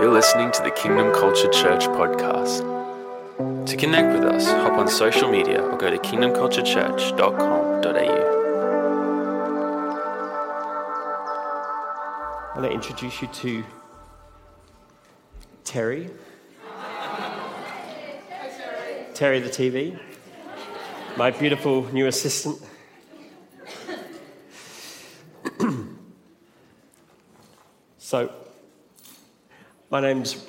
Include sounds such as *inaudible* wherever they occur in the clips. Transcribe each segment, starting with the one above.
You're listening to the Kingdom Culture Church podcast. To connect with us, hop on social media or go to kingdomculturechurch.com.au. I want to introduce you to Terry. Terry the TV, my beautiful new assistant. *clears throat* so, my name's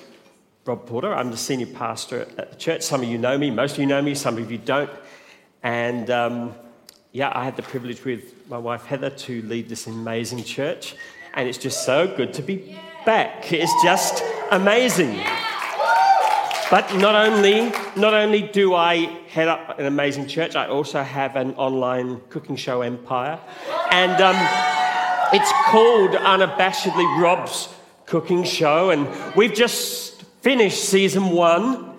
Rob Porter. I'm the senior pastor at the church. Some of you know me, most of you know me, some of you don't. And um, yeah, I had the privilege with my wife Heather to lead this amazing church. And it's just so good to be back. It's just amazing. But not only, not only do I head up an amazing church, I also have an online cooking show empire. And um, it's called Unabashedly Rob's Cooking Show. And we've just finished season one.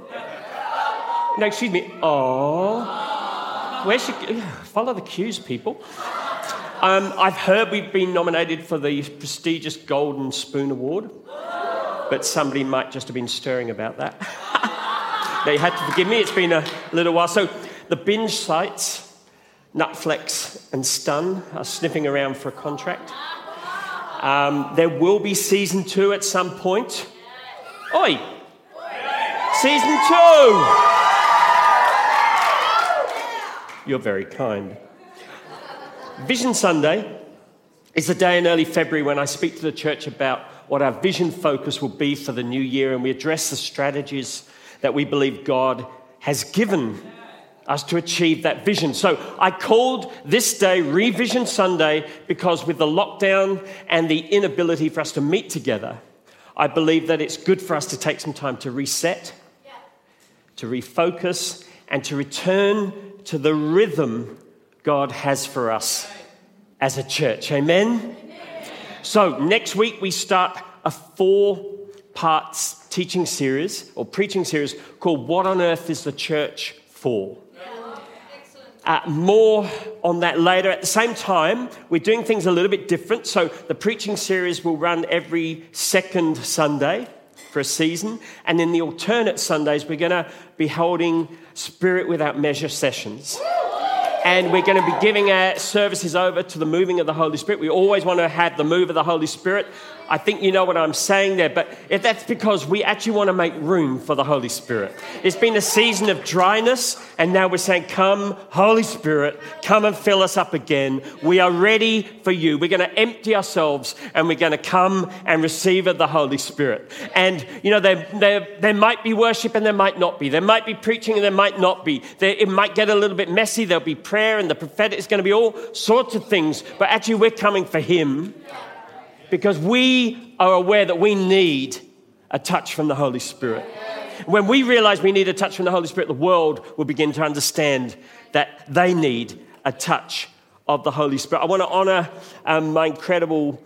No, excuse me. Oh, where's she? Follow the cues, people. Um, I've heard we've been nominated for the prestigious Golden Spoon Award, but somebody might just have been stirring about that. *laughs* now, you had to forgive me, it's been a little while. So, the binge sites, Netflix and Stan, are sniffing around for a contract. Um, there will be season two at some point. Oi! Season two! You're very kind. Vision Sunday is the day in early February when I speak to the church about what our vision focus will be for the new year, and we address the strategies that we believe God has given us to achieve that vision. So I called this day Revision Sunday because with the lockdown and the inability for us to meet together, I believe that it's good for us to take some time to reset, to refocus, and to return to the rhythm God has for us as a church. Amen? So, next week we start a four parts teaching series or preaching series called What on Earth is the Church For? Uh, more on that later. At the same time, we're doing things a little bit different. So, the preaching series will run every second Sunday for a season. And in the alternate Sundays, we're going to be holding Spirit Without Measure sessions. And we're going to be giving our services over to the moving of the Holy Spirit. We always want to have the move of the Holy Spirit. I think you know what I'm saying there, but that's because we actually want to make room for the Holy Spirit. It's been a season of dryness, and now we're saying, Come, Holy Spirit, come and fill us up again. We are ready for you. We're going to empty ourselves and we're going to come and receive of the Holy Spirit. And, you know, there, there, there might be worship and there might not be. There might be preaching and there might not be. There, it might get a little bit messy. There'll be prayer and the prophetic. It's going to be all sorts of things. But actually, we're coming for Him because we are aware that we need a touch from the Holy Spirit. When we realize we need a touch from the Holy Spirit, the world will begin to understand that they need a touch of the Holy Spirit. I want to honor um, my incredible,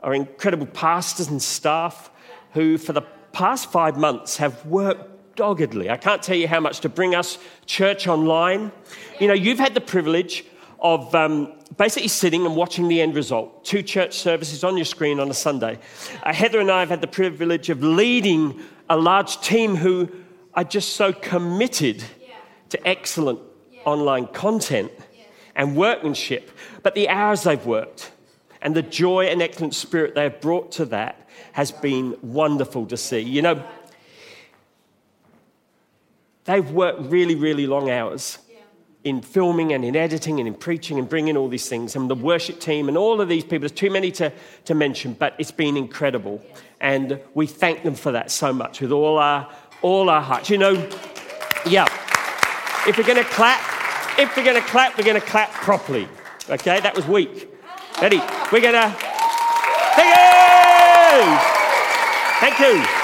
our incredible pastors and staff who, for the past five months, have worked doggedly. I can't tell you how much to bring us church online. You know, you've had the privilege of um, basically sitting and watching the end result. Two church services on your screen on a Sunday. Uh, Heather and I have had the privilege of leading a large team who are just so committed yeah. to excellent yeah. online content yeah. and workmanship. But the hours they've worked and the joy and excellent spirit they have brought to that has been wonderful to see. You know, they've worked really, really long hours in filming and in editing and in preaching and bringing all these things and the worship team and all of these people. There's too many to, to mention, but it's been incredible. And we thank them for that so much with all our, all our hearts. You know, yeah, if we're going to clap, if we're going to clap, we're going to clap properly. Okay, that was weak. Ready? We're going to. Thank you! Thank you.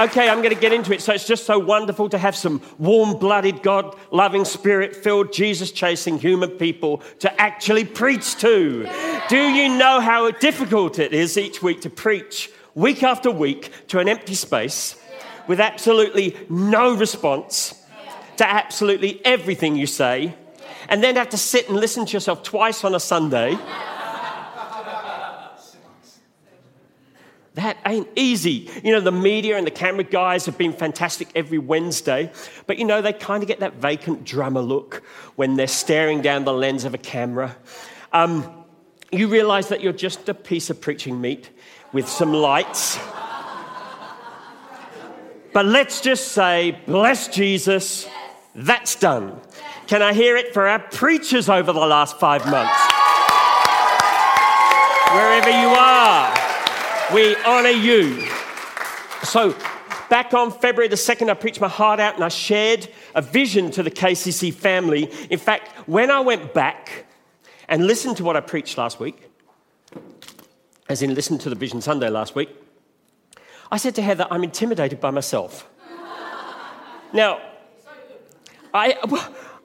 Okay, I'm going to get into it. So it's just so wonderful to have some warm blooded, God loving, spirit filled, Jesus chasing human people to actually preach to. Do you know how difficult it is each week to preach week after week to an empty space with absolutely no response to absolutely everything you say, and then have to sit and listen to yourself twice on a Sunday? That ain't easy. You know, the media and the camera guys have been fantastic every Wednesday, but you know, they kind of get that vacant drummer look when they're staring down the lens of a camera. Um, you realize that you're just a piece of preaching meat with some lights. But let's just say, bless Jesus, that's done. Can I hear it for our preachers over the last five months? Wherever you are, we honor you. So, back on February the 2nd, I preached my heart out and I shared a vision to the KCC family. In fact, when I went back and listened to what I preached last week, as in listened to the Vision Sunday last week, I said to Heather, I'm intimidated by myself. *laughs* now, I,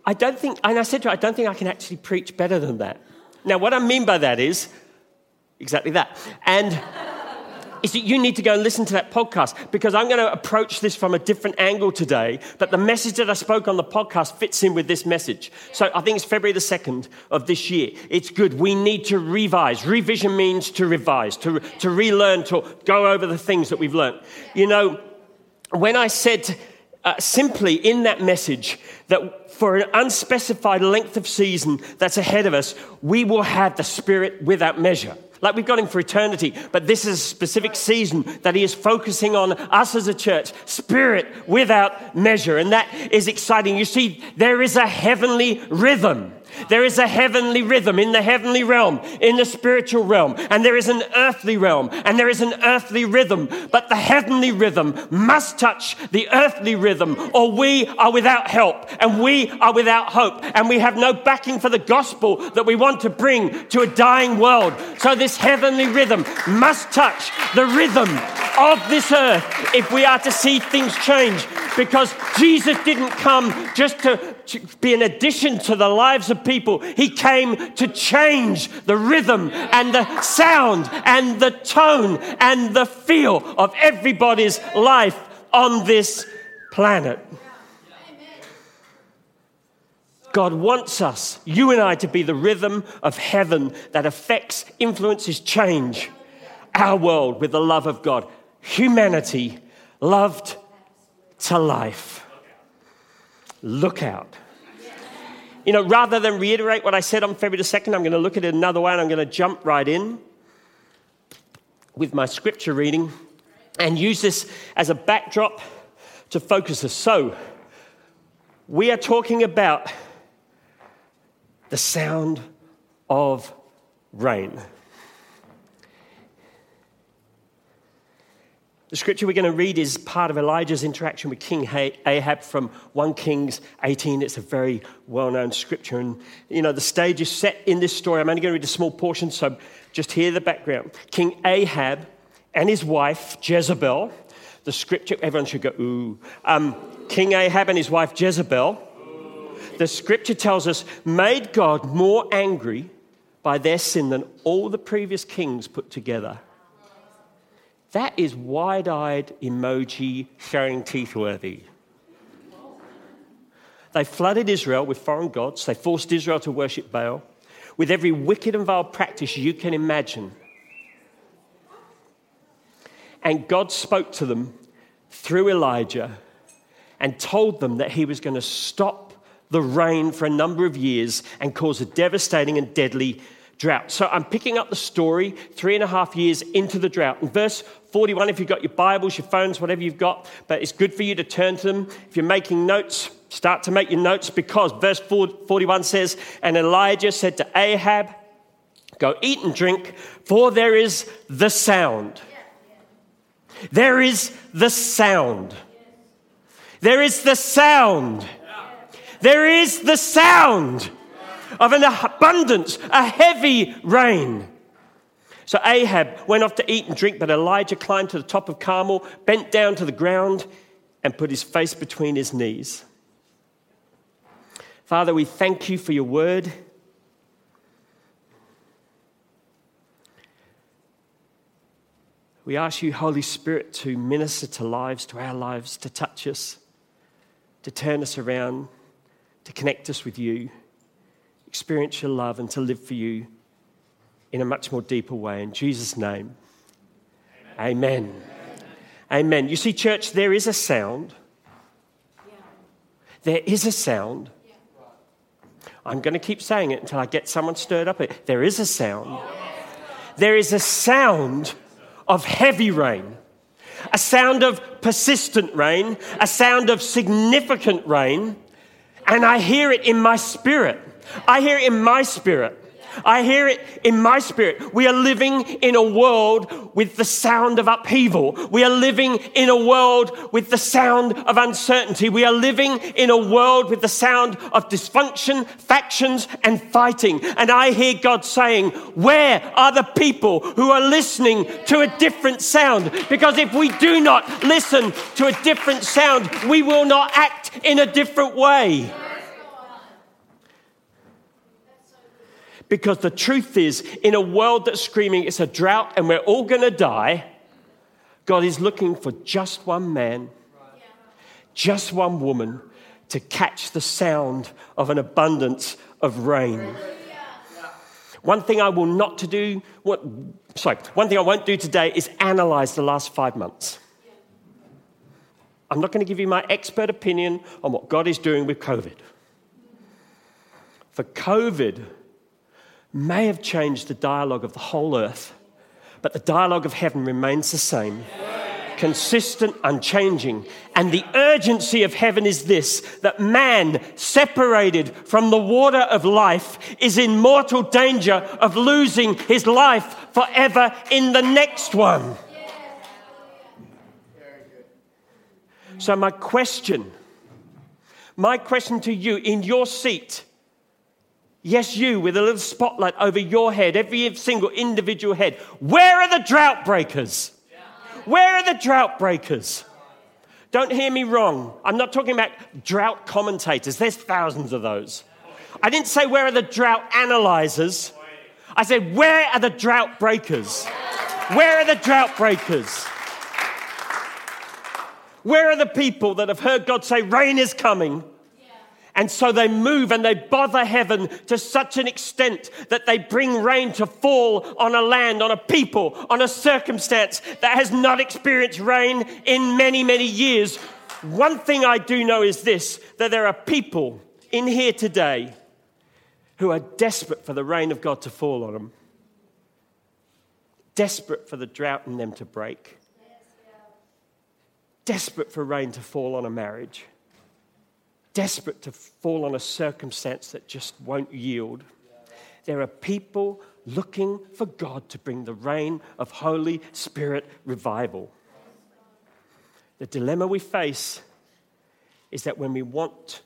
I don't think, and I said to her, I don't think I can actually preach better than that. Now, what I mean by that is exactly that. And is that you need to go and listen to that podcast because I'm going to approach this from a different angle today. But the message that I spoke on the podcast fits in with this message. So I think it's February the 2nd of this year. It's good. We need to revise. Revision means to revise, to, to relearn, to go over the things that we've learned. You know, when I said uh, simply in that message that for an unspecified length of season that's ahead of us, we will have the Spirit without measure like we've got him for eternity. But this is a specific season that he is focusing on us as a church, spirit without measure. And that is exciting. You see, there is a heavenly rhythm there is a heavenly rhythm in the heavenly realm, in the spiritual realm, and there is an earthly realm, and there is an earthly rhythm. But the heavenly rhythm must touch the earthly rhythm, or we are without help, and we are without hope, and we have no backing for the gospel that we want to bring to a dying world. So, this heavenly rhythm must touch the rhythm of this earth if we are to see things change. Because Jesus didn't come just to, to be an addition to the lives of people, He came to change the rhythm and the sound and the tone and the feel of everybody's life on this planet. God wants us, you and I, to be the rhythm of heaven that affects, influences, change our world with the love of God humanity loved to life. Look out. You know, rather than reiterate what I said on February the 2nd, I'm going to look at it another way and I'm going to jump right in with my scripture reading and use this as a backdrop to focus us. So, we are talking about the sound of rain. The scripture we're going to read is part of Elijah's interaction with King Ahab from 1 Kings 18. It's a very well known scripture. And, you know, the stage is set in this story. I'm only going to read a small portion, so just hear the background. King Ahab and his wife, Jezebel, the scripture, everyone should go, ooh. Um, King Ahab and his wife, Jezebel, the scripture tells us, made God more angry by their sin than all the previous kings put together. That is wide eyed emoji showing teeth worthy. They flooded Israel with foreign gods. They forced Israel to worship Baal with every wicked and vile practice you can imagine. And God spoke to them through Elijah and told them that he was going to stop the rain for a number of years and cause a devastating and deadly drought. So I'm picking up the story three and a half years into the drought. In verse 41, if you've got your Bibles, your phones, whatever you've got, but it's good for you to turn to them. If you're making notes, start to make your notes because verse 41 says, And Elijah said to Ahab, Go eat and drink, for there is the sound. There is the sound. There is the sound. There is the sound of an abundance, a heavy rain. So Ahab went off to eat and drink, but Elijah climbed to the top of Carmel, bent down to the ground, and put his face between his knees. Father, we thank you for your word. We ask you, Holy Spirit, to minister to lives, to our lives, to touch us, to turn us around, to connect us with you experience your love and to live for you in a much more deeper way. In Jesus' name, Amen. Amen. Amen. You see, church, there is a sound. There is a sound. I'm going to keep saying it until I get someone stirred up. There is a sound. There is a sound of heavy rain, a sound of persistent rain, a sound of significant rain, and I hear it in my spirit. I hear it in my spirit. I hear it in my spirit. We are living in a world with the sound of upheaval. We are living in a world with the sound of uncertainty. We are living in a world with the sound of dysfunction, factions, and fighting. And I hear God saying, Where are the people who are listening to a different sound? Because if we do not listen to a different sound, we will not act in a different way. Because the truth is, in a world that's screaming it's a drought and we're all going to die, God is looking for just one man, just one woman to catch the sound of an abundance of rain. One thing I will not to do, what, sorry, one thing I won't do today is analyze the last five months. I'm not going to give you my expert opinion on what God is doing with COVID. For COVID, may have changed the dialogue of the whole earth, but the dialogue of heaven remains the same. Consistent, unchanging. And the urgency of heaven is this that man, separated from the water of life, is in mortal danger of losing his life forever in the next one. So, my question, my question to you in your seat Yes, you with a little spotlight over your head, every single individual head. Where are the drought breakers? Where are the drought breakers? Don't hear me wrong. I'm not talking about drought commentators, there's thousands of those. I didn't say where are the drought analyzers. I said, where are the drought breakers? Where are the drought breakers? Where are the people that have heard God say, rain is coming? And so they move and they bother heaven to such an extent that they bring rain to fall on a land, on a people, on a circumstance that has not experienced rain in many, many years. One thing I do know is this that there are people in here today who are desperate for the rain of God to fall on them, desperate for the drought in them to break, desperate for rain to fall on a marriage desperate to fall on a circumstance that just won't yield. There are people looking for God to bring the rain of Holy Spirit revival. The dilemma we face is that when we want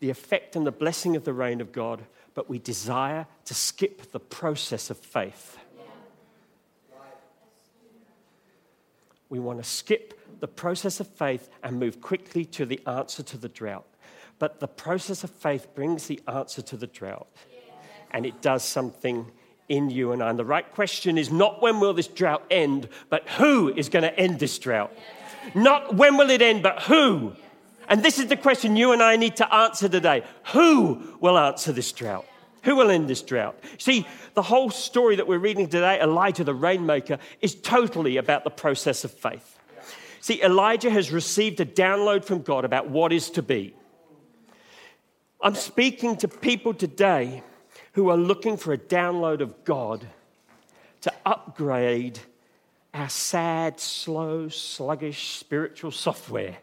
the effect and the blessing of the reign of God, but we desire to skip the process of faith. We want to skip the process of faith and move quickly to the answer to the drought. But the process of faith brings the answer to the drought. And it does something in you and I. And the right question is not when will this drought end, but who is going to end this drought? Not when will it end, but who? And this is the question you and I need to answer today. Who will answer this drought? Who will end this drought? See, the whole story that we're reading today, Elijah the rainmaker, is totally about the process of faith. See, Elijah has received a download from God about what is to be. I'm speaking to people today who are looking for a download of God to upgrade our sad, slow, sluggish spiritual software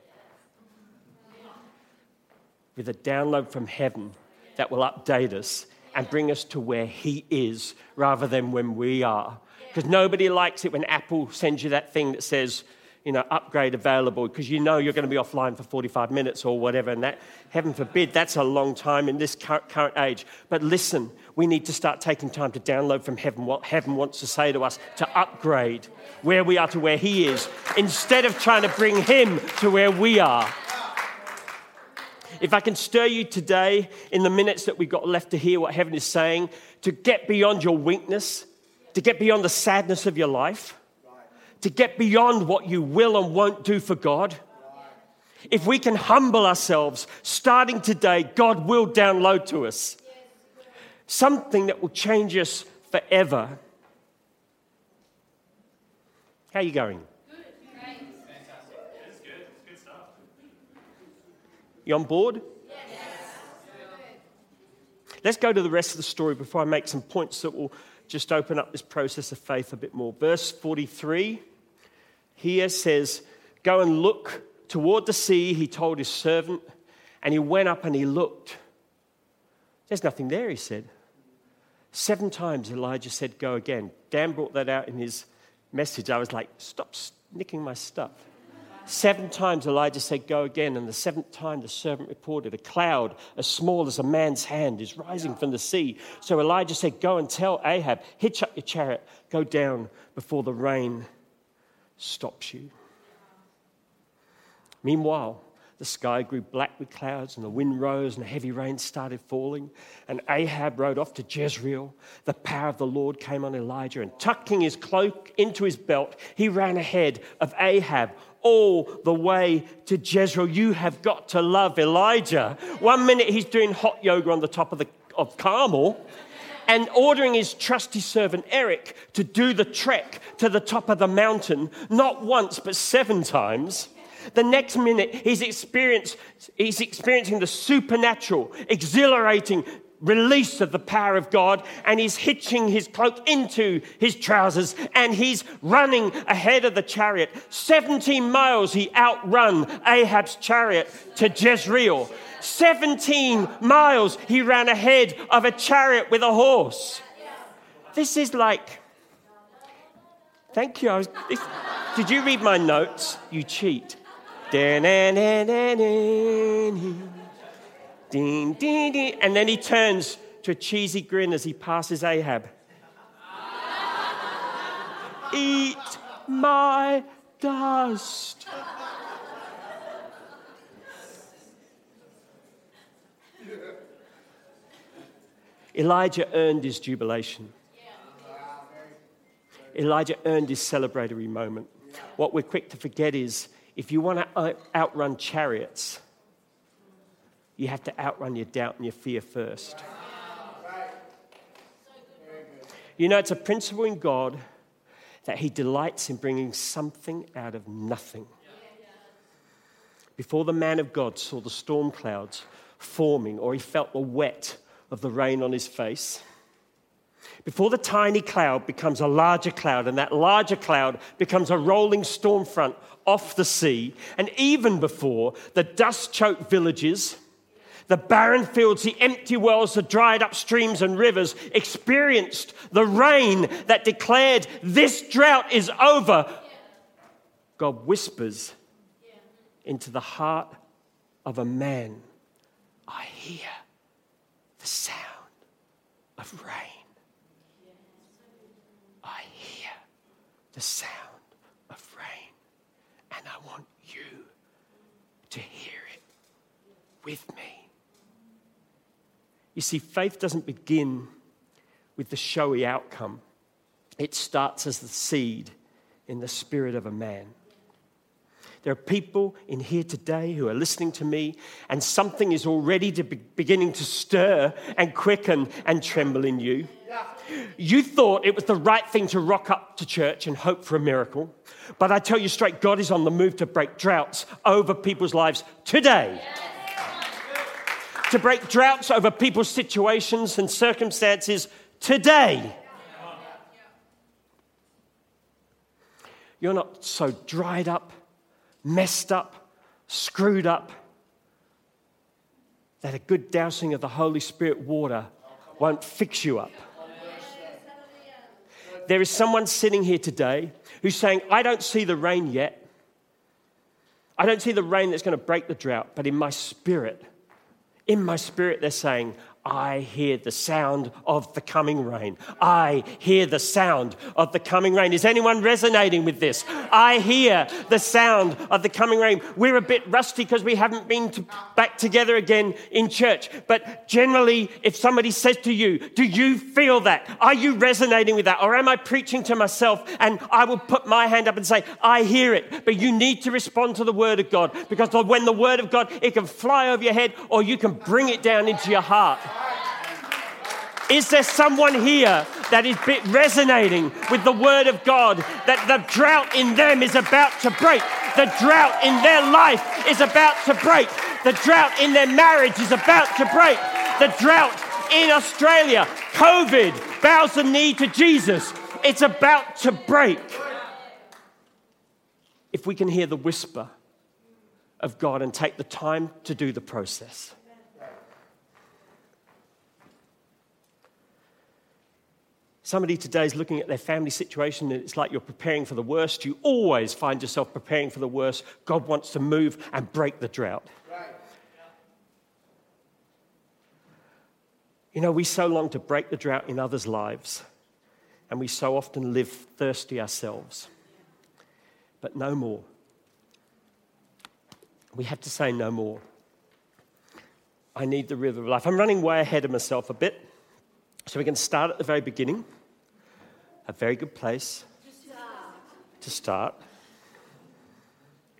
with a download from heaven that will update us and bring us to where He is rather than when we are. Because nobody likes it when Apple sends you that thing that says, you know, upgrade available because you know you're going to be offline for 45 minutes or whatever. And that, heaven forbid, that's a long time in this current age. But listen, we need to start taking time to download from heaven what heaven wants to say to us to upgrade where we are to where He is instead of trying to bring Him to where we are. If I can stir you today in the minutes that we've got left to hear what heaven is saying, to get beyond your weakness, to get beyond the sadness of your life to get beyond what you will and won't do for God. If we can humble ourselves, starting today, God will download to us something that will change us forever. How are you going? Fantastic. That's good. It's good stuff. You on board? Yes. Let's go to the rest of the story before I make some points that will just open up this process of faith a bit more. Verse 43 here says, Go and look toward the sea, he told his servant, and he went up and he looked. There's nothing there, he said. Seven times Elijah said, Go again. Dan brought that out in his message. I was like, Stop nicking my stuff. Seven times Elijah said, Go again. And the seventh time the servant reported, A cloud as small as a man's hand is rising from the sea. So Elijah said, Go and tell Ahab, hitch up your chariot, go down before the rain stops you. Meanwhile, the sky grew black with clouds, and the wind rose, and heavy rain started falling. And Ahab rode off to Jezreel. The power of the Lord came on Elijah, and tucking his cloak into his belt, he ran ahead of Ahab all the way to Jezreel. You have got to love Elijah. One minute he's doing hot yoga on the top of, the, of Carmel and ordering his trusty servant Eric to do the trek to the top of the mountain, not once, but seven times. The next minute, he's, he's experiencing the supernatural, exhilarating release of the power of God, and he's hitching his cloak into his trousers, and he's running ahead of the chariot. 17 miles he outrun Ahab's chariot to Jezreel. 17 miles he ran ahead of a chariot with a horse. This is like, thank you. Was, this, did you read my notes? You cheat. And then he turns to a cheesy grin as he passes Ahab. Eat my dust. Elijah earned his jubilation. Elijah earned his celebratory moment. What we're quick to forget is if you want to outrun chariots, you have to outrun your doubt and your fear first. You know, it's a principle in God that He delights in bringing something out of nothing. Before the man of God saw the storm clouds forming or he felt the wet of the rain on his face, before the tiny cloud becomes a larger cloud, and that larger cloud becomes a rolling storm front off the sea, and even before the dust choked villages, the barren fields, the empty wells, the dried up streams and rivers experienced the rain that declared, This drought is over. God whispers into the heart of a man, I hear the sound of rain. I hear the sound of rain. And I want you to hear it with me. You see, faith doesn't begin with the showy outcome, it starts as the seed in the spirit of a man. There are people in here today who are listening to me, and something is already to be beginning to stir and quicken and tremble in you. You thought it was the right thing to rock up to church and hope for a miracle. But I tell you straight, God is on the move to break droughts over people's lives today. To break droughts over people's situations and circumstances today. You're not so dried up, messed up, screwed up that a good dousing of the Holy Spirit water won't fix you up. There is someone sitting here today who's saying, I don't see the rain yet. I don't see the rain that's going to break the drought, but in my spirit, in my spirit, they're saying, I hear the sound of the coming rain. I hear the sound of the coming rain. Is anyone resonating with this? I hear the sound of the coming rain. We're a bit rusty because we haven't been to back together again in church. But generally, if somebody says to you, Do you feel that? Are you resonating with that? Or am I preaching to myself? And I will put my hand up and say, I hear it. But you need to respond to the word of God because when the word of God, it can fly over your head or you can bring it down into your heart. Is there someone here that is resonating with the word of God that the drought in them is about to break? The drought in their life is about to break. The drought in their marriage is about to break. The drought in Australia, COVID bows the knee to Jesus. It's about to break. If we can hear the whisper of God and take the time to do the process. Somebody today is looking at their family situation and it's like you're preparing for the worst. You always find yourself preparing for the worst. God wants to move and break the drought. You know, we so long to break the drought in others' lives, and we so often live thirsty ourselves. But no more. We have to say no more. I need the river of life. I'm running way ahead of myself a bit. So we can start at the very beginning. A very good place to start.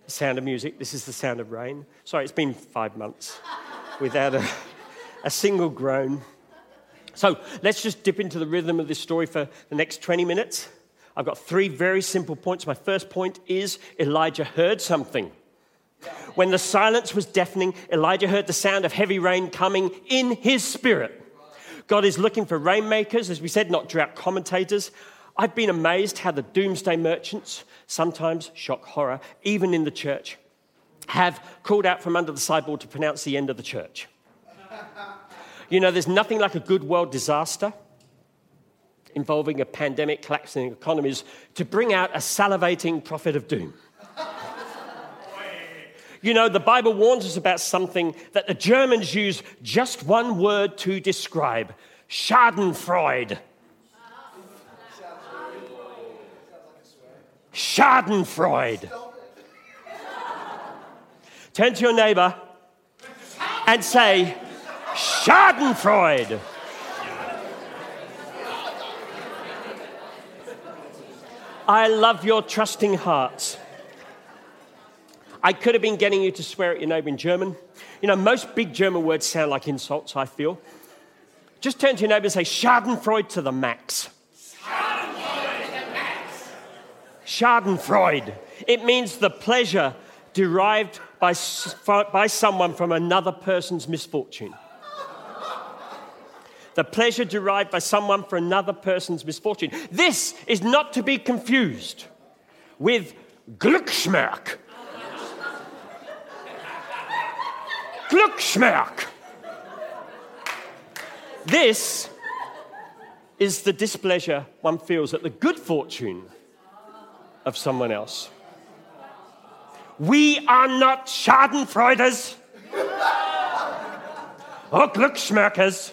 The sound of music. This is the sound of rain. Sorry, it's been five months without a, a single groan. So let's just dip into the rhythm of this story for the next 20 minutes. I've got three very simple points. My first point is Elijah heard something. When the silence was deafening, Elijah heard the sound of heavy rain coming in his spirit. God is looking for rainmakers, as we said, not drought commentators. I've been amazed how the doomsday merchants, sometimes shock horror, even in the church, have called out from under the sideboard to pronounce the end of the church. You know, there's nothing like a good world disaster involving a pandemic, collapsing economies, to bring out a salivating prophet of doom. You know, the Bible warns us about something that the Germans use just one word to describe Schadenfreude. Schadenfreude. Turn to your neighbor and say, Schadenfreude. I love your trusting hearts. I could have been getting you to swear at your neighbor in German. You know, most big German words sound like insults, I feel. Just turn to your neighbor and say, Schadenfreude to the max. Schadenfreude. It means the pleasure derived by, by someone from another person's misfortune. The pleasure derived by someone from another person's misfortune. This is not to be confused with Glücksschmerz. Glücksschmerz. This is the displeasure one feels at the good fortune of someone else. We are not Schadenfreuders or Glücksschmerkers.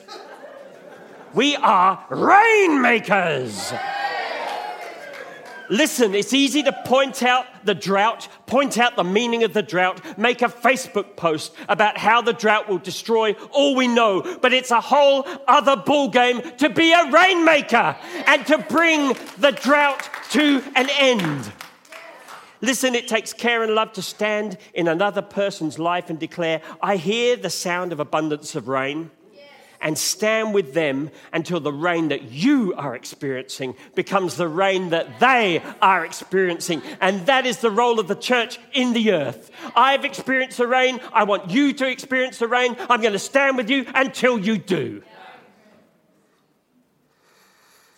We are rainmakers. Listen, it's easy to point out the drought, point out the meaning of the drought, make a Facebook post about how the drought will destroy all we know, but it's a whole other ballgame to be a rainmaker and to bring the drought to an end. Listen, it takes care and love to stand in another person's life and declare, I hear the sound of abundance of rain and stand with them until the rain that you are experiencing becomes the rain that they are experiencing. And that is the role of the church in the earth. I've experienced the rain. I want you to experience the rain. I'm going to stand with you until you do.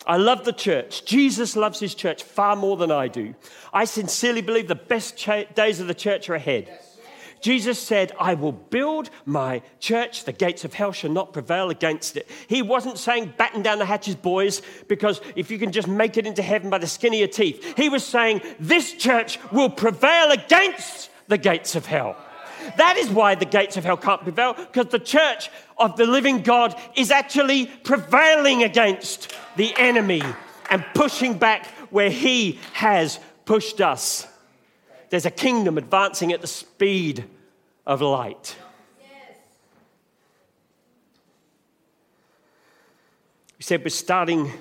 I love the church. Jesus loves his church far more than I do. I sincerely believe the best cha- days of the church are ahead. Jesus said, I will build my church. The gates of hell shall not prevail against it. He wasn't saying, batten down the hatches, boys, because if you can just make it into heaven by the skin of your teeth. He was saying, this church will prevail against the gates of hell. That is why the gates of hell can't prevail, because the church of the living God is actually prevailing against the enemy and pushing back where he has pushed us. There's a kingdom advancing at the speed of light. Yes. We said we're starting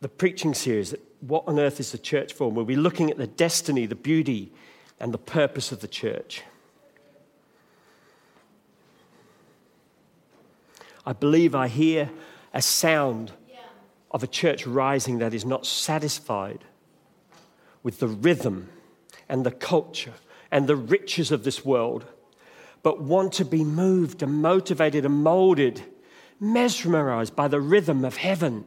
the preaching series. What on earth is the church for? We'll be looking at the destiny, the beauty, and the purpose of the church. I believe I hear a sound of a church rising that is not satisfied with the rhythm and the culture and the riches of this world, but want to be moved and motivated and molded, mesmerized by the rhythm of heaven.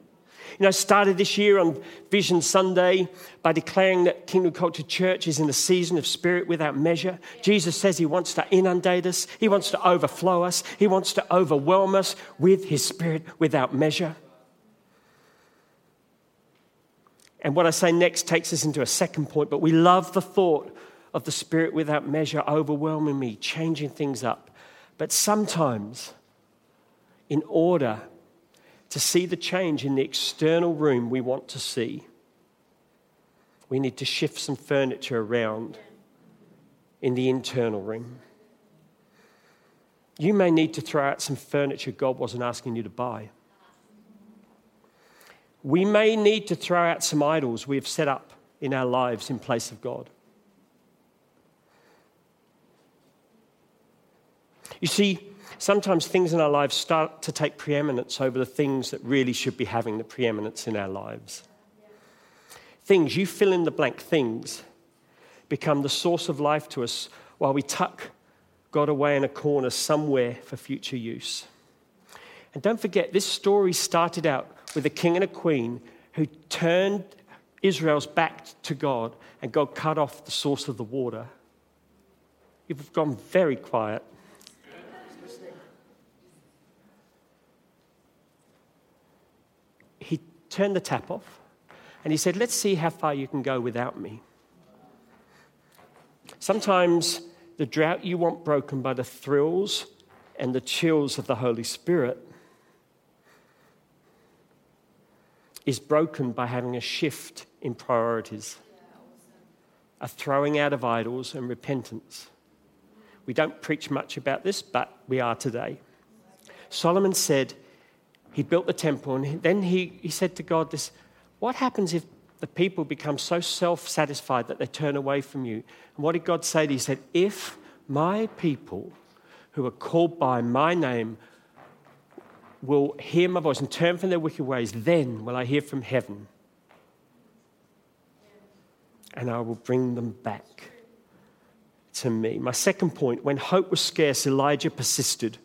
You know, I started this year on Vision Sunday by declaring that Kingdom Culture Church is in a season of spirit without measure. Jesus says he wants to inundate us, he wants to overflow us, he wants to overwhelm us with his spirit without measure. And what I say next takes us into a second point, but we love the thought of the Spirit without measure overwhelming me, changing things up. But sometimes, in order to see the change in the external room we want to see, we need to shift some furniture around in the internal room. You may need to throw out some furniture God wasn't asking you to buy. We may need to throw out some idols we have set up in our lives in place of God. You see, sometimes things in our lives start to take preeminence over the things that really should be having the preeminence in our lives. Things, you fill in the blank things, become the source of life to us while we tuck God away in a corner somewhere for future use. And don't forget, this story started out with a king and a queen who turned Israel's back to God and God cut off the source of the water. You've gone very quiet. He turned the tap off and he said, Let's see how far you can go without me. Sometimes the drought you want broken by the thrills and the chills of the Holy Spirit is broken by having a shift in priorities, a throwing out of idols and repentance. We don't preach much about this, but we are today. Solomon said he built the temple, and then he, he said to God, This, what happens if the people become so self satisfied that they turn away from you? And what did God say? He said, If my people who are called by my name will hear my voice and turn from their wicked ways, then will I hear from heaven. And I will bring them back to me. My second point when hope was scarce, Elijah persisted.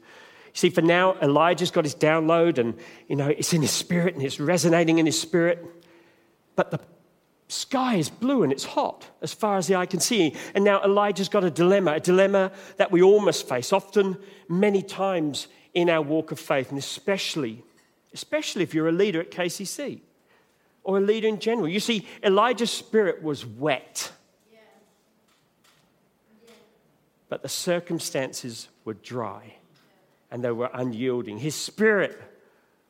You see, for now, Elijah's got his download and, you know, it's in his spirit and it's resonating in his spirit. But the sky is blue and it's hot as far as the eye can see. And now Elijah's got a dilemma, a dilemma that we all must face, often, many times in our walk of faith, and especially, especially if you're a leader at KCC or a leader in general. You see, Elijah's spirit was wet, but the circumstances were dry and they were unyielding. His spirit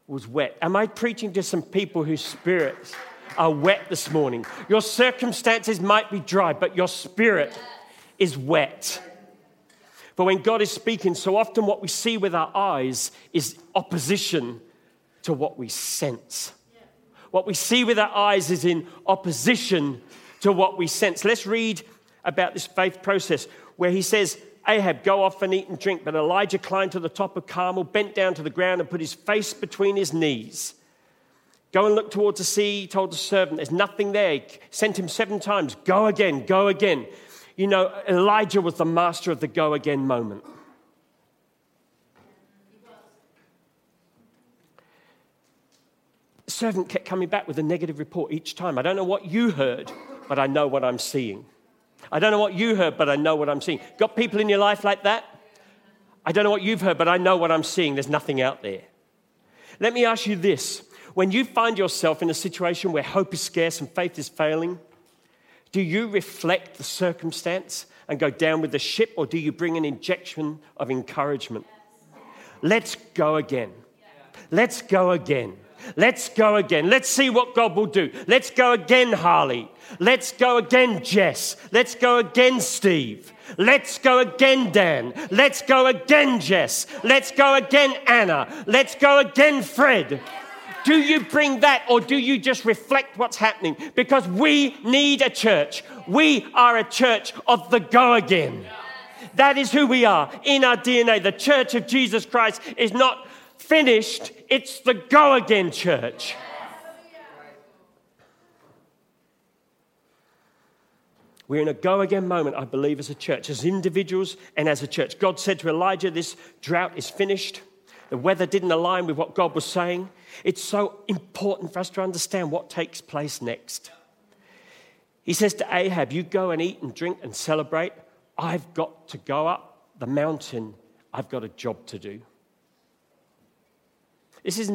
was wet. Am I preaching to some people whose spirits are wet this morning? Your circumstances might be dry, but your spirit is wet. But when God is speaking, so often what we see with our eyes is opposition to what we sense. What we see with our eyes is in opposition to what we sense. Let's read about this faith process where he says, Ahab, go off and eat and drink. But Elijah climbed to the top of Carmel, bent down to the ground, and put his face between his knees. Go and look towards the sea, he told the servant. There's nothing there. Sent him seven times. Go again, go again. You know, Elijah was the master of the go again moment. Servant kept coming back with a negative report each time. I don't know what you heard, but I know what I'm seeing. I don't know what you heard, but I know what I'm seeing. Got people in your life like that? I don't know what you've heard, but I know what I'm seeing. There's nothing out there. Let me ask you this. When you find yourself in a situation where hope is scarce and faith is failing, do you reflect the circumstance and go down with the ship, or do you bring an injection of encouragement? Let's go again. Let's go again. Let's go again. Let's see what God will do. Let's go again, Harley. Let's go again, Jess. Let's go again, Steve. Let's go again, Dan. Let's go again, Jess. Let's go again, Anna. Let's go again, Fred. Do you bring that or do you just reflect what's happening? Because we need a church. We are a church of the go again. That is who we are in our DNA. The church of Jesus Christ is not finished, it's the go again church. We're in a go again moment, I believe, as a church, as individuals and as a church. God said to Elijah, This drought is finished. The weather didn't align with what God was saying. It's so important for us to understand what takes place next. He says to Ahab, You go and eat and drink and celebrate. I've got to go up the mountain. I've got a job to do. This is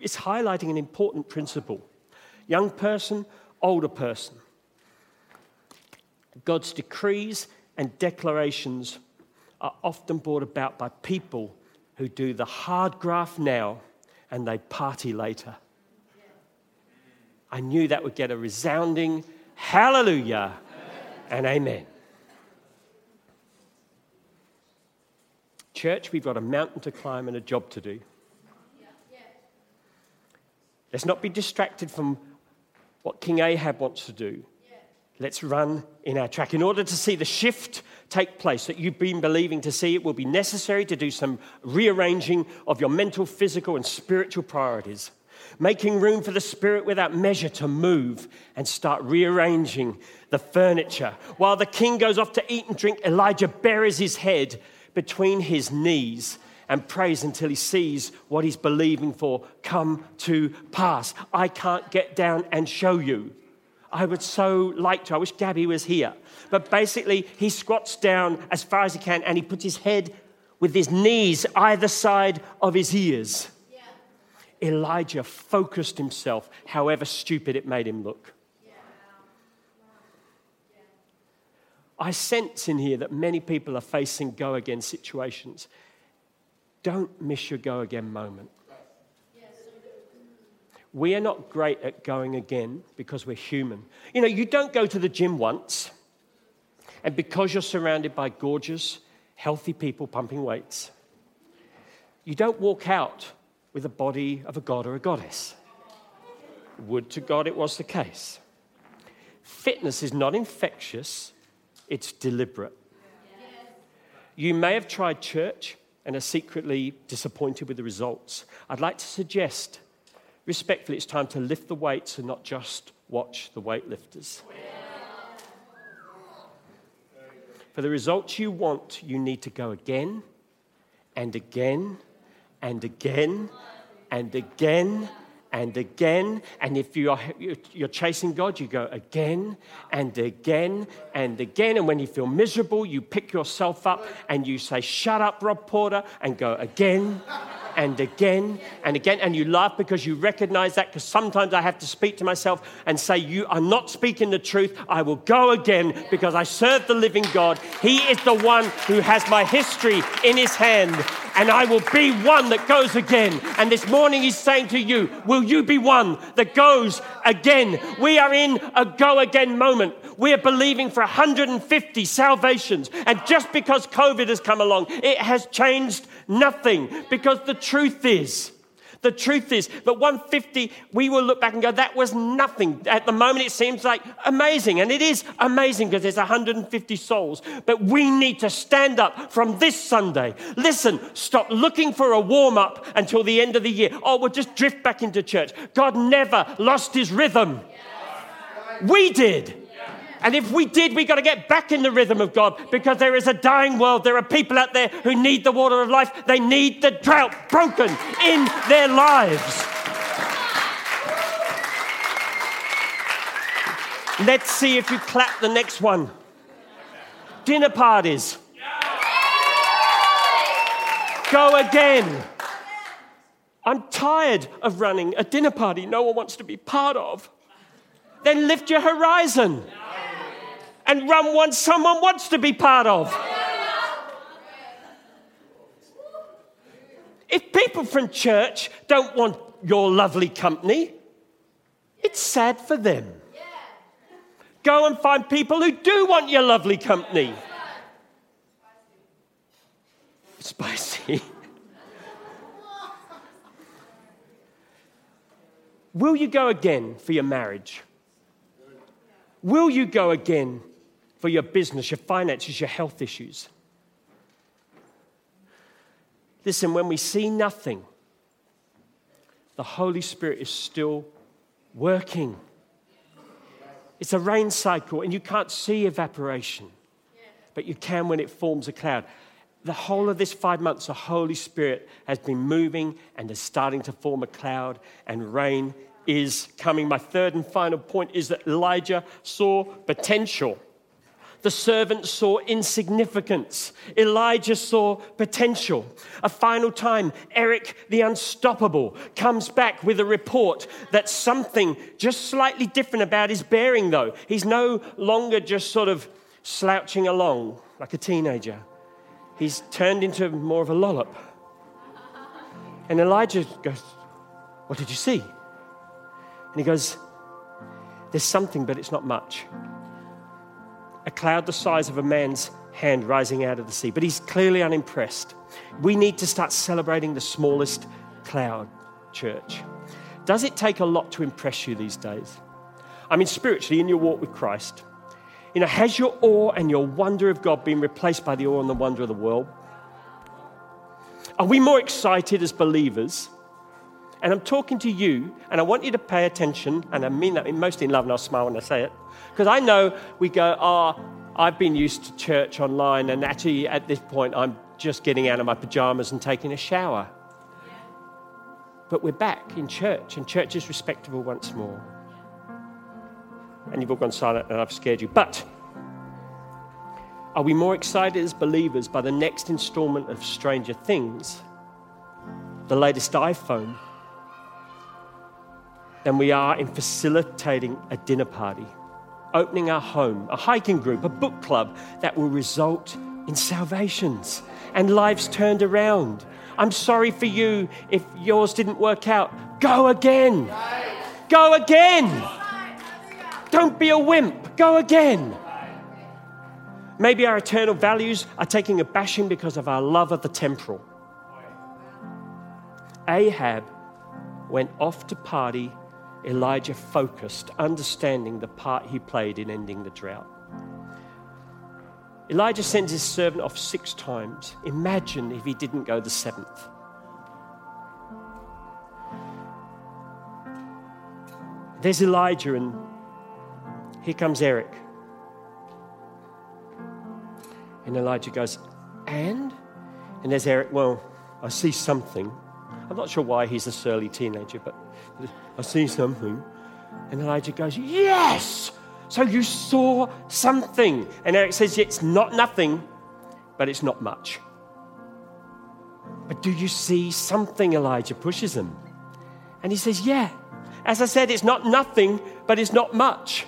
it's highlighting an important principle. Young person, older person. God's decrees and declarations are often brought about by people who do the hard graft now and they party later. I knew that would get a resounding hallelujah and amen. Church, we've got a mountain to climb and a job to do. Let's not be distracted from what King Ahab wants to do. Let's run in our track. In order to see the shift take place that you've been believing to see, it will be necessary to do some rearranging of your mental, physical, and spiritual priorities. Making room for the Spirit without measure to move and start rearranging the furniture. While the king goes off to eat and drink, Elijah buries his head between his knees and prays until he sees what he's believing for come to pass. I can't get down and show you. I would so like to. I wish Gabby was here. But basically, he squats down as far as he can and he puts his head with his knees either side of his ears. Yeah. Elijah focused himself, however stupid it made him look. Yeah. I sense in here that many people are facing go again situations. Don't miss your go again moment. We are not great at going again because we're human. You know, you don't go to the gym once, and because you're surrounded by gorgeous, healthy people pumping weights, you don't walk out with the body of a god or a goddess. Would to God it was the case. Fitness is not infectious, it's deliberate. You may have tried church and are secretly disappointed with the results. I'd like to suggest respectfully, it's time to lift the weights and not just watch the weightlifters. For the results you want, you need to go again and again and again and again and again. And if you are, you're chasing God, you go again and again and again. And when you feel miserable, you pick yourself up and you say, Shut up, Rob Porter, and go again and again and again. And you laugh because you recognize that, because sometimes I have to speak to myself and say, You are not speaking the truth. I will go again because I serve the living God. He is the one who has my history in his hand, and I will be one that goes again. And this morning he's saying to you, Will you be one that goes again? We are in a go again moment. We are believing for 150 salvations. And just because COVID has come along, it has changed nothing because the truth is, the truth is, that 150, we will look back and go, that was nothing. At the moment, it seems like amazing. And it is amazing because there's 150 souls. But we need to stand up from this Sunday. Listen, stop looking for a warm up until the end of the year. Oh, we'll just drift back into church. God never lost his rhythm. We did. And if we did, we've got to get back in the rhythm of God because there is a dying world. There are people out there who need the water of life. They need the drought broken in their lives. Let's see if you clap the next one. Dinner parties. Go again. I'm tired of running a dinner party no one wants to be part of. Then lift your horizon and run one someone wants to be part of. If people from church don't want your lovely company, it's sad for them. Go and find people who do want your lovely company. Spicy. Will you go again for your marriage? Will you go again for your business, your finances, your health issues. Listen, when we see nothing, the Holy Spirit is still working. It's a rain cycle, and you can't see evaporation, but you can when it forms a cloud. The whole of this five months, the Holy Spirit has been moving and is starting to form a cloud, and rain is coming. My third and final point is that Elijah saw potential. The servant saw insignificance. Elijah saw potential. A final time, Eric the Unstoppable comes back with a report that something just slightly different about his bearing, though. He's no longer just sort of slouching along like a teenager, he's turned into more of a lollop. And Elijah goes, What did you see? And he goes, There's something, but it's not much a cloud the size of a man's hand rising out of the sea. But he's clearly unimpressed. We need to start celebrating the smallest cloud, church. Does it take a lot to impress you these days? I mean, spiritually, in your walk with Christ, you know, has your awe and your wonder of God been replaced by the awe and the wonder of the world? Are we more excited as believers? And I'm talking to you, and I want you to pay attention, and I mean that mostly in love, and I'll smile when I say it. Because I know we go, oh, I've been used to church online, and actually at this point, I'm just getting out of my pajamas and taking a shower. But we're back in church, and church is respectable once more. And you've all gone silent, and I've scared you. But are we more excited as believers by the next installment of Stranger Things, the latest iPhone, than we are in facilitating a dinner party? opening our home, a hiking group, a book club that will result in salvations and lives turned around. I'm sorry for you if yours didn't work out. Go again. Go again. Don't be a wimp. Go again. Maybe our eternal values are taking a bashing because of our love of the temporal. Ahab went off to party Elijah focused, understanding the part he played in ending the drought. Elijah sends his servant off six times. Imagine if he didn't go the seventh. There's Elijah, and here comes Eric. And Elijah goes, And? And there's Eric, well, I see something. I'm not sure why he's a surly teenager, but I see something. And Elijah goes, Yes! So you saw something. And Eric says, It's not nothing, but it's not much. But do you see something? Elijah pushes him. And he says, Yeah. As I said, it's not nothing, but it's not much.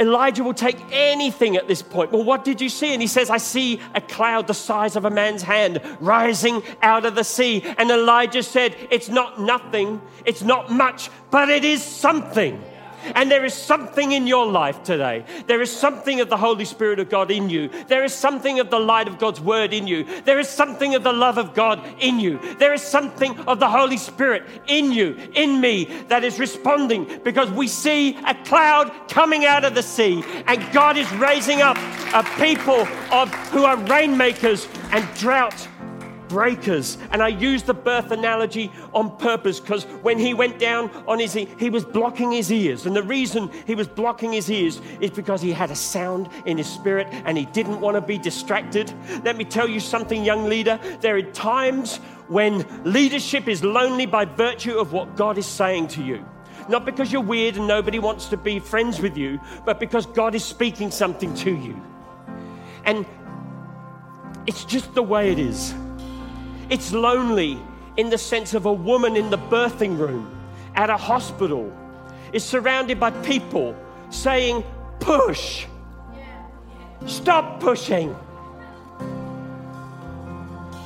Elijah will take anything at this point. Well, what did you see? And he says, I see a cloud the size of a man's hand rising out of the sea. And Elijah said, It's not nothing, it's not much, but it is something. And there is something in your life today. There is something of the Holy Spirit of God in you. There is something of the light of God's word in you. There is something of the love of God in you. There is something of the Holy Spirit in you, in me, that is responding because we see a cloud coming out of the sea and God is raising up a people of, who are rainmakers and drought breakers. And I use the birth analogy on purpose because when he went down on his, he he was blocking his ears. And the reason he was blocking his ears is because he had a sound in his spirit and he didn't want to be distracted. Let me tell you something, young leader. There are times when leadership is lonely by virtue of what God is saying to you. Not because you're weird and nobody wants to be friends with you, but because God is speaking something to you. And it's just the way it is. It's lonely in the sense of a woman in the birthing room at a hospital is surrounded by people saying, Push, stop pushing,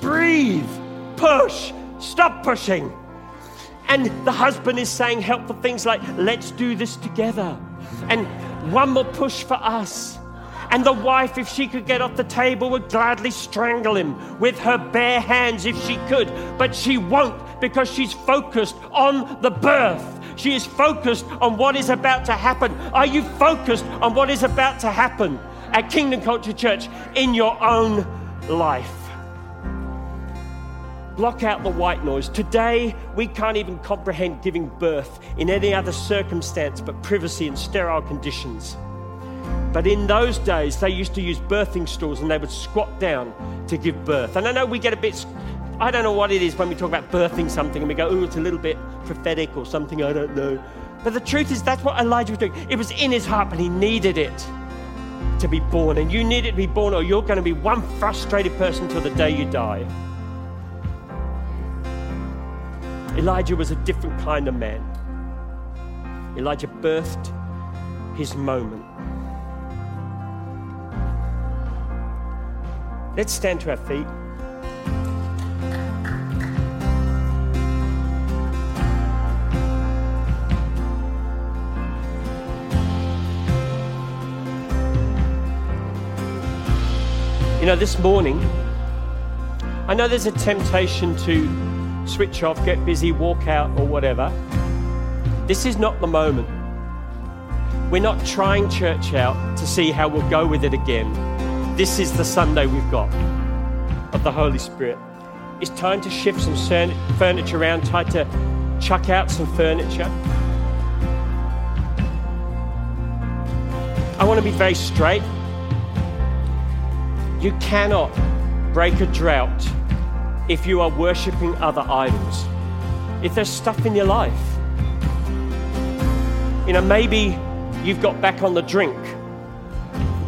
breathe, push, stop pushing. And the husband is saying helpful things like, Let's do this together. And one more push for us. And the wife, if she could get off the table, would gladly strangle him with her bare hands if she could. But she won't because she's focused on the birth. She is focused on what is about to happen. Are you focused on what is about to happen at Kingdom Culture Church in your own life? block out the white noise. Today, we can't even comprehend giving birth in any other circumstance but privacy and sterile conditions. But in those days, they used to use birthing stools and they would squat down to give birth. And I know we get a bit, I don't know what it is when we talk about birthing something and we go, oh, it's a little bit prophetic or something, I don't know. But the truth is, that's what Elijah was doing. It was in his heart, but he needed it to be born. And you need it to be born, or you're going to be one frustrated person till the day you die. Elijah was a different kind of man. Elijah birthed his moment. Let's stand to our feet. You know, this morning, I know there's a temptation to switch off, get busy, walk out, or whatever. This is not the moment. We're not trying church out to see how we'll go with it again. This is the Sunday we've got of the Holy Spirit. It's time to shift some furniture around, time to chuck out some furniture. I want to be very straight. You cannot break a drought if you are worshipping other idols. If there's stuff in your life, you know, maybe you've got back on the drink.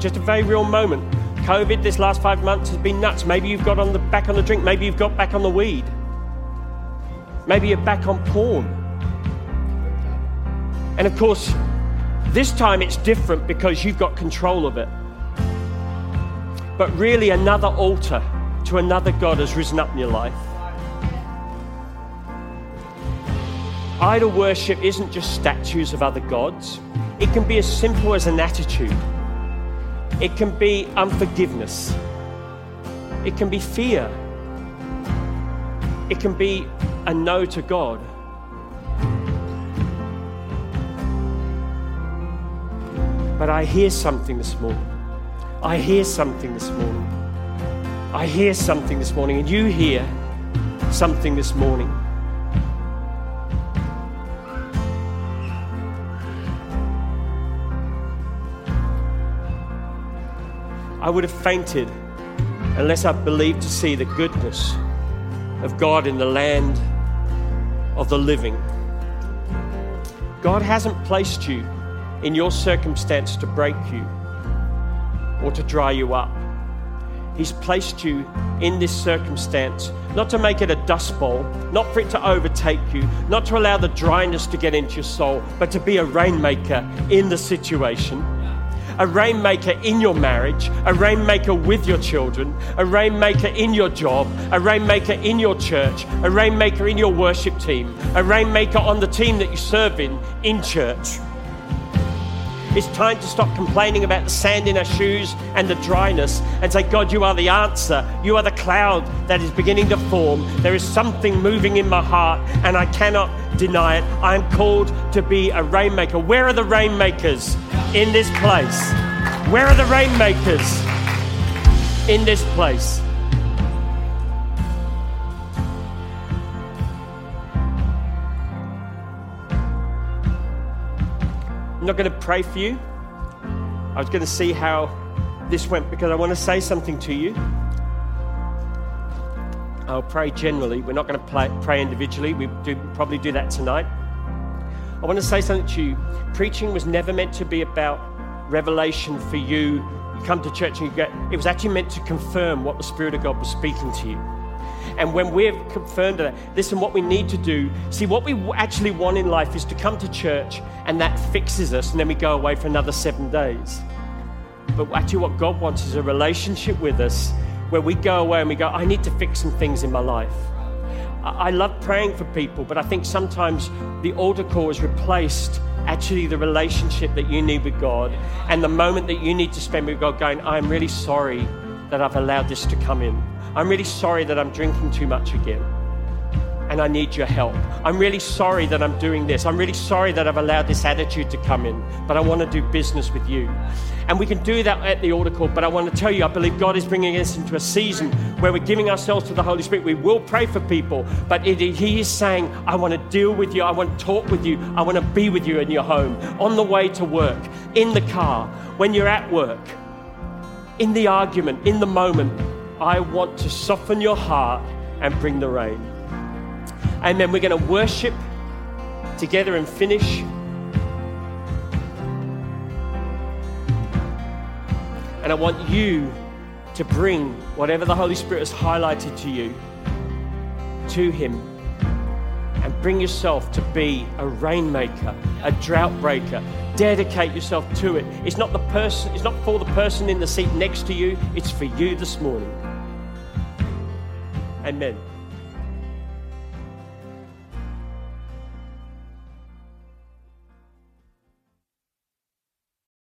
Just a very real moment. COVID this last five months has been nuts. Maybe you've got on the back on the drink. Maybe you've got back on the weed. Maybe you're back on porn. And of course, this time it's different because you've got control of it but really another altar to another God has risen up in your life. Idol worship isn't just statues of other gods, it can be as simple as an attitude, it can be unforgiveness, it can be fear, it can be a no to God. But I hear something this morning. I hear something this morning. I hear something this morning, and you hear something this morning. I would have fainted unless I believed to see the goodness of God in the land of the living. God hasn't placed you in your circumstance to break you or to dry you up. He's placed you in this circumstance not to make it a dust bowl, not for it to overtake you, not to allow the dryness to get into your soul, but to be a rainmaker in the situation. A rainmaker in your marriage, a rainmaker with your children, a rainmaker in your job, a rainmaker in your church, a rainmaker in your worship team, a rainmaker on the team that you serve in, in church. It's time to stop complaining about the sand in our shoes and the dryness and say, God, you are the answer. You are the cloud that is beginning to form. There is something moving in my heart and I cannot deny it. I am called to be a rainmaker. Where are the rainmakers in this place? Where are the rainmakers in this place? I'm not going to pray for you. I was going to see how this went because I want to say something to you. I'll pray generally. We're not going to pray individually. We do probably do that tonight. I want to say something to you. Preaching was never meant to be about revelation for you. You come to church and you get, it was actually meant to confirm what the Spirit of God was speaking to you. And when we've confirmed that, listen, what we need to do, see, what we actually want in life is to come to church and that fixes us, and then we go away for another seven days. But actually, what God wants is a relationship with us where we go away and we go, I need to fix some things in my life. I love praying for people, but I think sometimes the altar call has replaced actually the relationship that you need with God and the moment that you need to spend with God going, I'm really sorry that I've allowed this to come in. I'm really sorry that I'm drinking too much again. And I need your help. I'm really sorry that I'm doing this. I'm really sorry that I've allowed this attitude to come in, but I want to do business with you. And we can do that at the altar call, but I want to tell you, I believe God is bringing us into a season where we're giving ourselves to the Holy Spirit. We will pray for people, but it, He is saying, I want to deal with you. I want to talk with you. I want to be with you in your home, on the way to work, in the car, when you're at work, in the argument, in the moment. I want to soften your heart and bring the rain. Amen. We're going to worship together and finish. And I want you to bring whatever the Holy Spirit has highlighted to you to Him and bring yourself to be a rainmaker, a drought breaker. Dedicate yourself to it. It's not the person, it's not for the person in the seat next to you, it's for you this morning. Amen.